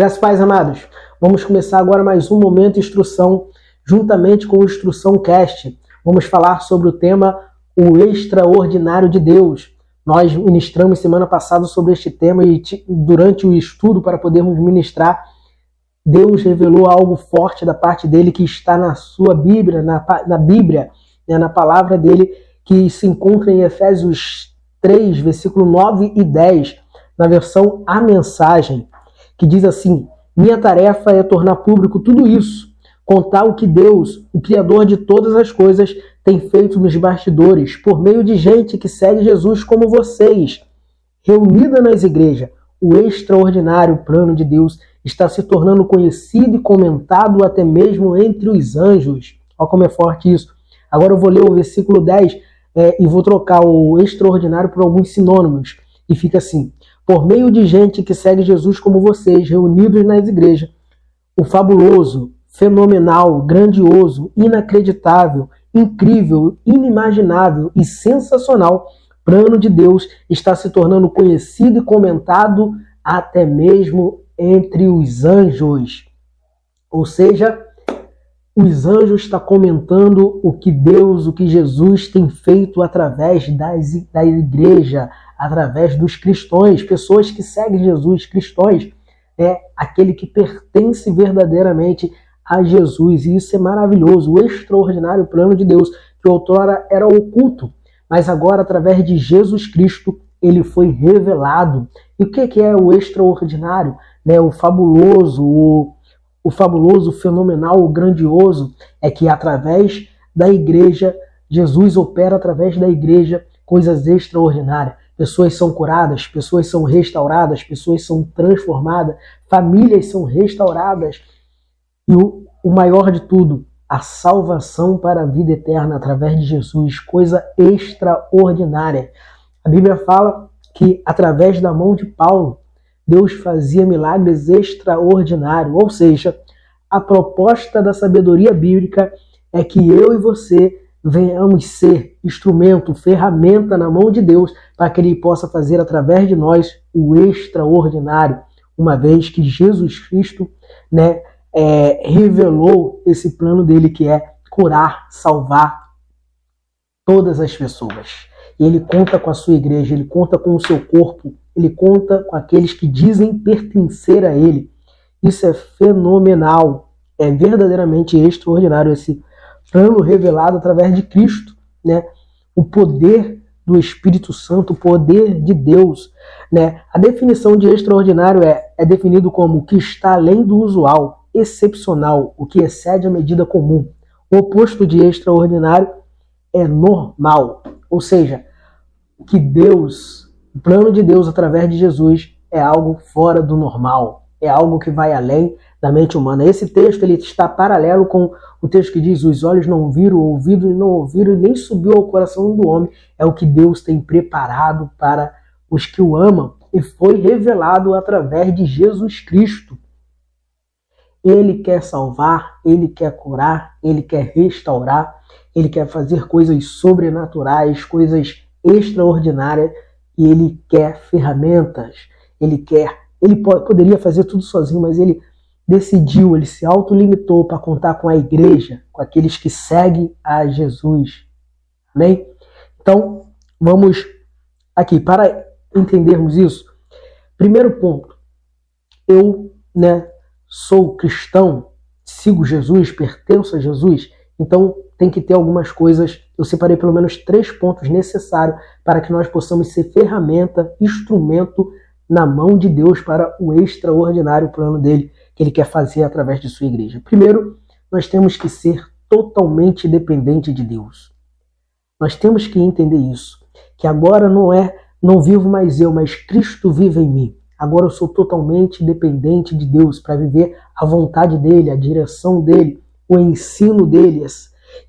Graças pais amados, vamos começar agora mais um momento instrução, juntamente com o Instrução Cast. Vamos falar sobre o tema O Extraordinário de Deus. Nós ministramos semana passada sobre este tema e durante o estudo para podermos ministrar, Deus revelou algo forte da parte dele que está na sua Bíblia, na, na Bíblia, né, na palavra dele, que se encontra em Efésios 3, versículo 9 e 10, na versão A Mensagem que diz assim: Minha tarefa é tornar público tudo isso, contar o que Deus, o Criador de todas as coisas, tem feito nos bastidores, por meio de gente que segue Jesus como vocês. Reunida nas igrejas, o extraordinário plano de Deus está se tornando conhecido e comentado até mesmo entre os anjos. Olha como é forte isso. Agora eu vou ler o versículo 10 é, e vou trocar o extraordinário por alguns sinônimos. E fica assim: por meio de gente que segue Jesus como vocês, reunidos nas igrejas. O fabuloso, fenomenal, grandioso, inacreditável, incrível, inimaginável e sensacional plano de Deus está se tornando conhecido e comentado até mesmo entre os anjos. Ou seja, os anjos estão comentando o que Deus, o que Jesus tem feito através das, da igreja, através dos cristãos, pessoas que seguem Jesus, cristãos, é aquele que pertence verdadeiramente a Jesus. E isso é maravilhoso, o extraordinário plano de Deus, que outrora era oculto, mas agora, através de Jesus Cristo, ele foi revelado. E o que é o extraordinário? Né? O fabuloso, o, o fabuloso, o fenomenal, o grandioso, é que através da igreja, Jesus opera através da igreja coisas extraordinárias pessoas são curadas, pessoas são restauradas, pessoas são transformadas, famílias são restauradas. E o, o maior de tudo, a salvação para a vida eterna através de Jesus, coisa extraordinária. A Bíblia fala que através da mão de Paulo, Deus fazia milagres extraordinários, ou seja, a proposta da sabedoria bíblica é que eu e você venhamos ser instrumento, ferramenta na mão de Deus para que Ele possa fazer através de nós o extraordinário, uma vez que Jesus Cristo né, é, revelou esse plano dele que é curar, salvar todas as pessoas. E ele conta com a sua igreja, ele conta com o seu corpo, ele conta com aqueles que dizem pertencer a ele. Isso é fenomenal, é verdadeiramente extraordinário esse plano revelado através de Cristo, né? O poder do Espírito Santo, o poder de Deus, né? A definição de extraordinário é, é definido como o que está além do usual, excepcional, o que excede a medida comum. O oposto de extraordinário é normal, ou seja, que Deus, o plano de Deus através de Jesus é algo fora do normal, é algo que vai além da mente humana. Esse texto ele está paralelo com o texto que diz: os olhos não viram, o ouvido não ouviram e nem subiu ao coração do homem. É o que Deus tem preparado para os que o amam e foi revelado através de Jesus Cristo. Ele quer salvar, ele quer curar, ele quer restaurar, ele quer fazer coisas sobrenaturais, coisas extraordinárias e ele quer ferramentas. Ele quer, ele poderia fazer tudo sozinho, mas ele decidiu, ele se autolimitou para contar com a igreja, com aqueles que seguem a Jesus. Amém? Então, vamos aqui, para entendermos isso, primeiro ponto, eu né, sou cristão, sigo Jesus, pertenço a Jesus, então tem que ter algumas coisas, eu separei pelo menos três pontos necessários para que nós possamos ser ferramenta, instrumento na mão de Deus para o extraordinário plano dele que ele quer fazer através de sua igreja. Primeiro, nós temos que ser totalmente dependente de Deus. Nós temos que entender isso, que agora não é não vivo mais eu, mas Cristo vive em mim. Agora eu sou totalmente dependente de Deus para viver a vontade dele, a direção dele, o ensino dele.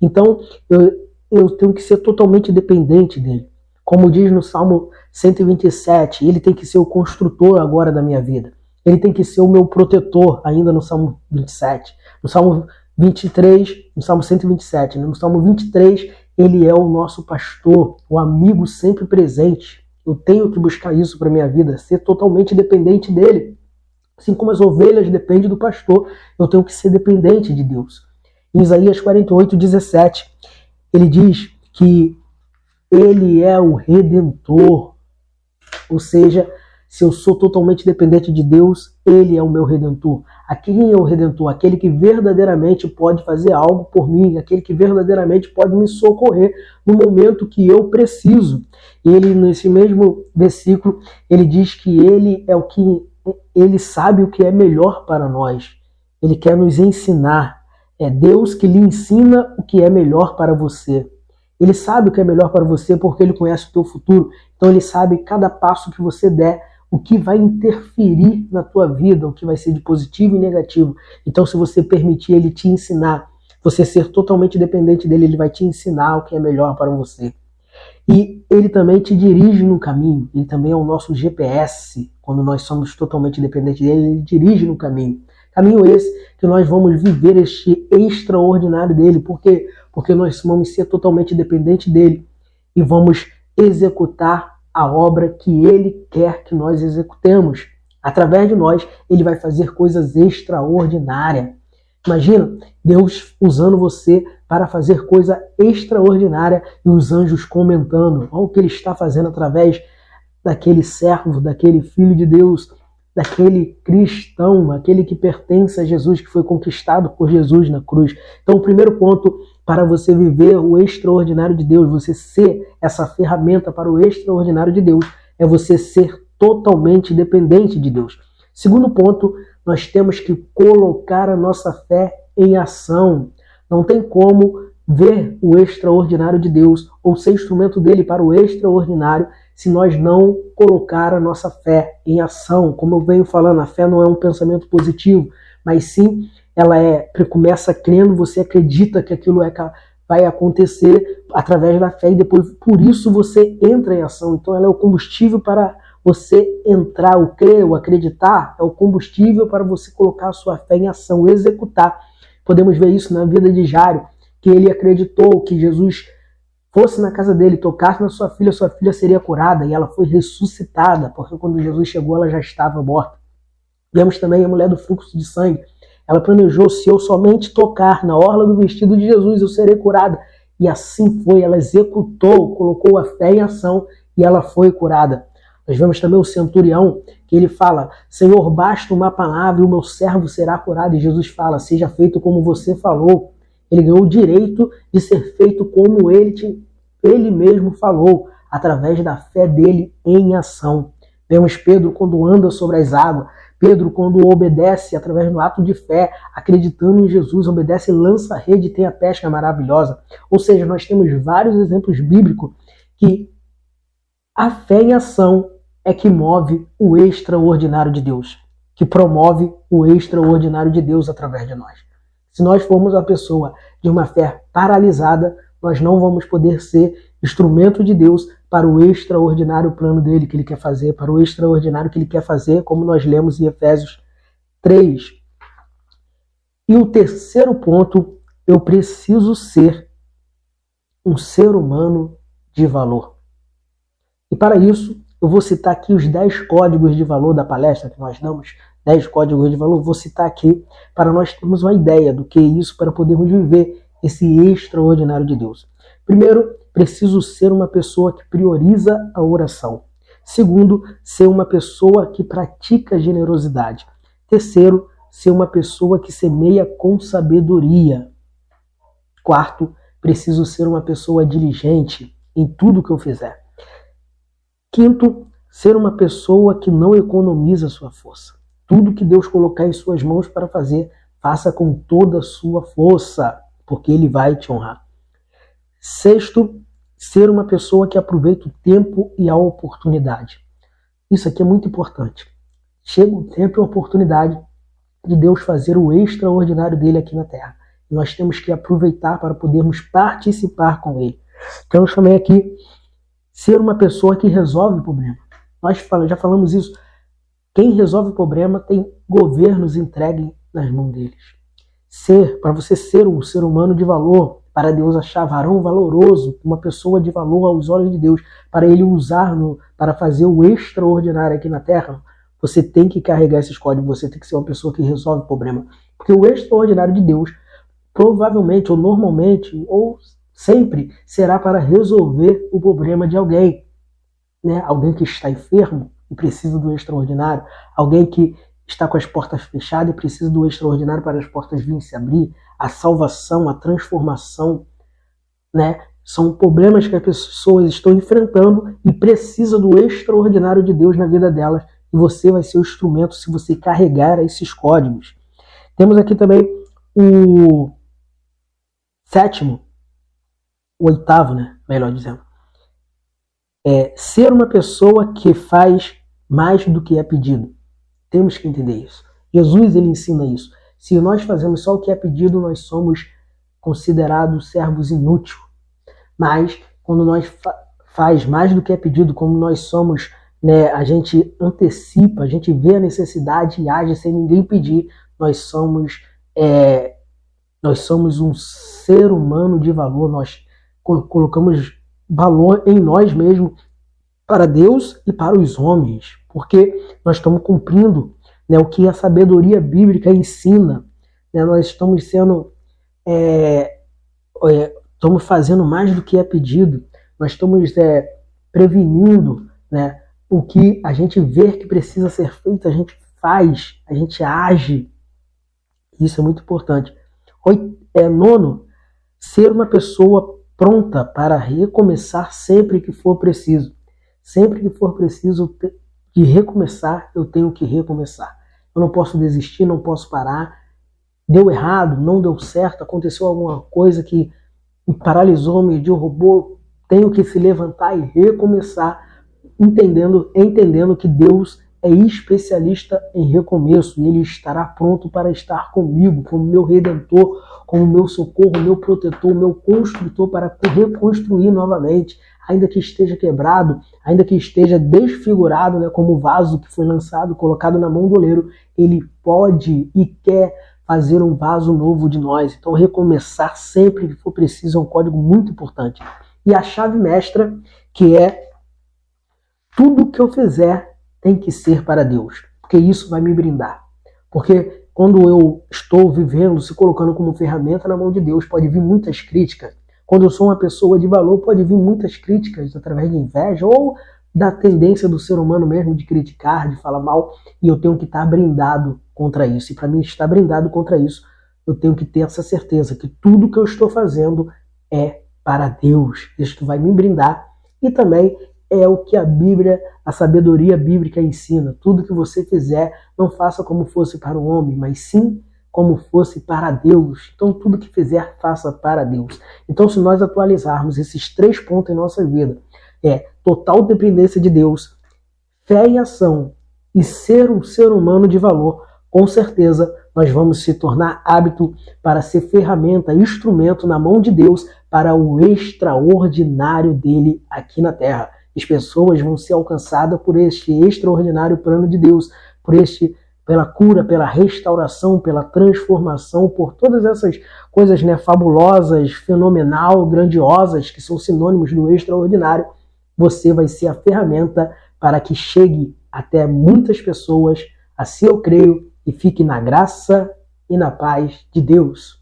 Então eu, eu tenho que ser totalmente dependente dele. Como diz no Salmo 127, ele tem que ser o construtor agora da minha vida ele tem que ser o meu protetor, ainda no Salmo 27. No Salmo 23, no Salmo 127, né? no Salmo 23, ele é o nosso pastor, o amigo sempre presente. Eu tenho que buscar isso para minha vida, ser totalmente dependente dele. Assim como as ovelhas dependem do pastor, eu tenho que ser dependente de Deus. Em Isaías 48, 17, ele diz que ele é o redentor. Ou seja, se eu sou totalmente dependente de Deus, ele é o meu redentor. Quem é o redentor? Aquele que verdadeiramente pode fazer algo por mim, aquele que verdadeiramente pode me socorrer no momento que eu preciso. Ele, nesse mesmo versículo, ele diz que ele é o que ele sabe o que é melhor para nós. Ele quer nos ensinar. É Deus que lhe ensina o que é melhor para você. Ele sabe o que é melhor para você porque ele conhece o teu futuro. Então ele sabe cada passo que você der, o que vai interferir na tua vida, o que vai ser de positivo e negativo. Então se você permitir ele te ensinar, você ser totalmente dependente dele, ele vai te ensinar o que é melhor para você. E ele também te dirige no caminho, ele também é o nosso GPS, quando nós somos totalmente dependentes dele, ele dirige no caminho. Caminho esse que nós vamos viver este extraordinário dele, por quê? Porque nós vamos ser totalmente dependentes dele e vamos executar a obra que ele quer que nós executemos. Através de nós, ele vai fazer coisas extraordinárias. Imagina Deus usando você para fazer coisa extraordinária e os anjos comentando olha o que ele está fazendo através daquele servo, daquele filho de Deus, daquele cristão, aquele que pertence a Jesus, que foi conquistado por Jesus na cruz. Então, o primeiro ponto para você viver o extraordinário de Deus, você ser essa ferramenta para o extraordinário de Deus, é você ser totalmente dependente de Deus. Segundo ponto, nós temos que colocar a nossa fé em ação. Não tem como ver o extraordinário de Deus ou ser instrumento dele para o extraordinário se nós não colocar a nossa fé em ação. Como eu venho falando, a fé não é um pensamento positivo, mas sim ela é começa crendo, você acredita que aquilo é vai acontecer através da fé e depois por isso você entra em ação. Então ela é o combustível para você entrar, o crer, o acreditar, é o combustível para você colocar a sua fé em ação, executar. Podemos ver isso na vida de Jário, que ele acreditou que Jesus fosse na casa dele, tocasse na sua filha, sua filha seria curada e ela foi ressuscitada, porque quando Jesus chegou ela já estava morta. Vemos também a mulher do fluxo de sangue. Ela planejou: se eu somente tocar na orla do vestido de Jesus, eu serei curada. E assim foi, ela executou, colocou a fé em ação e ela foi curada. Nós vemos também o centurião, que ele fala: Senhor, basta uma palavra e o meu servo será curado. E Jesus fala: Seja feito como você falou. Ele ganhou o direito de ser feito como ele, te, ele mesmo falou, através da fé dele em ação. Vemos Pedro quando anda sobre as águas. Pedro, quando obedece através do ato de fé, acreditando em Jesus, obedece, lança a rede e tem a pesca maravilhosa. Ou seja, nós temos vários exemplos bíblicos que a fé em ação é que move o extraordinário de Deus, que promove o extraordinário de Deus através de nós. Se nós formos a pessoa de uma fé paralisada, nós não vamos poder ser instrumento de Deus para o extraordinário plano dele que ele quer fazer, para o extraordinário que ele quer fazer, como nós lemos em Efésios 3. E o terceiro ponto, eu preciso ser um ser humano de valor. E para isso, eu vou citar aqui os 10 códigos de valor da palestra que nós damos, 10 códigos de valor, vou citar aqui para nós termos uma ideia do que é isso, para podermos viver esse extraordinário de Deus. Primeiro, preciso ser uma pessoa que prioriza a oração. Segundo, ser uma pessoa que pratica generosidade. Terceiro, ser uma pessoa que semeia com sabedoria. Quarto, preciso ser uma pessoa diligente em tudo que eu fizer. Quinto, ser uma pessoa que não economiza sua força. Tudo que Deus colocar em suas mãos para fazer, faça com toda a sua força, porque Ele vai te honrar. Sexto, ser uma pessoa que aproveita o tempo e a oportunidade. Isso aqui é muito importante. Chega o tempo e a oportunidade de Deus fazer o extraordinário dele aqui na Terra. E nós temos que aproveitar para podermos participar com ele. Temos também aqui ser uma pessoa que resolve o problema. Nós já falamos isso. Quem resolve o problema tem governos entregues nas mãos deles. Ser, para você ser um ser humano de valor, para Deus achar varão valoroso, uma pessoa de valor aos olhos de Deus, para ele usar no, para fazer o extraordinário aqui na terra, Você tem que carregar esses códigos, você tem que ser uma pessoa que resolve o problema. Porque o extraordinário de Deus, provavelmente, ou normalmente, ou sempre, será para resolver o problema de alguém. Né? Alguém que está enfermo e precisa do extraordinário. Alguém que está com as portas fechadas e precisa do extraordinário para as portas virem se abrir. A salvação, a transformação, né? São problemas que as pessoas estão enfrentando e precisa do extraordinário de Deus na vida delas. E você vai ser o instrumento se você carregar esses códigos. Temos aqui também o sétimo, o oitavo, né? Melhor dizendo. É ser uma pessoa que faz mais do que é pedido. Temos que entender isso. Jesus ele ensina isso. Se nós fazemos só o que é pedido, nós somos considerados servos inúteis. Mas quando nós fa faz mais do que é pedido, como nós somos, né, a gente antecipa, a gente vê a necessidade e age sem ninguém pedir, nós somos é, nós somos um ser humano de valor, nós colocamos valor em nós mesmos para Deus e para os homens, porque nós estamos cumprindo né, o que a sabedoria bíblica ensina. Né, nós estamos sendo é, é, estamos fazendo mais do que é pedido, nós estamos é, prevenindo né, o que a gente vê que precisa ser feito, a gente faz, a gente age. Isso é muito importante. Oito, é, nono, ser uma pessoa pronta para recomeçar sempre que for preciso. Sempre que for preciso de recomeçar, eu tenho que recomeçar. Eu não posso desistir, não posso parar. Deu errado, não deu certo, aconteceu alguma coisa que me paralisou, me derrubou, tenho que se levantar e recomeçar, entendendo, entendendo que Deus é especialista em recomeço e Ele estará pronto para estar comigo, como meu redentor, como meu socorro, meu protetor, meu construtor para reconstruir novamente, ainda que esteja quebrado, ainda que esteja desfigurado, né, como o vaso que foi lançado, colocado na mão do oleiro, Ele pode e quer fazer um vaso novo de nós. Então, recomeçar sempre que for preciso é um código muito importante. E a chave mestra, que é tudo que eu fizer tem que ser para Deus, porque isso vai me brindar. Porque quando eu estou vivendo, se colocando como ferramenta na mão de Deus, pode vir muitas críticas. Quando eu sou uma pessoa de valor, pode vir muitas críticas através de inveja ou da tendência do ser humano mesmo de criticar, de falar mal, e eu tenho que estar brindado contra isso. E para mim estar brindado contra isso, eu tenho que ter essa certeza que tudo que eu estou fazendo é para Deus. Isto vai me brindar e também é o que a Bíblia, a sabedoria bíblica ensina. Tudo que você fizer, não faça como fosse para o homem, mas sim como fosse para Deus. Então, tudo que fizer, faça para Deus. Então, se nós atualizarmos esses três pontos em nossa vida, é total dependência de Deus, fé e ação e ser um ser humano de valor, com certeza nós vamos se tornar hábito para ser ferramenta, instrumento na mão de Deus para o extraordinário dele aqui na terra. As pessoas vão ser alcançadas por este extraordinário plano de Deus, por este pela cura, pela restauração, pela transformação, por todas essas coisas né, fabulosas, fenomenal, grandiosas, que são sinônimos do extraordinário você vai ser a ferramenta para que chegue até muitas pessoas. Assim eu creio e fique na graça e na paz de Deus.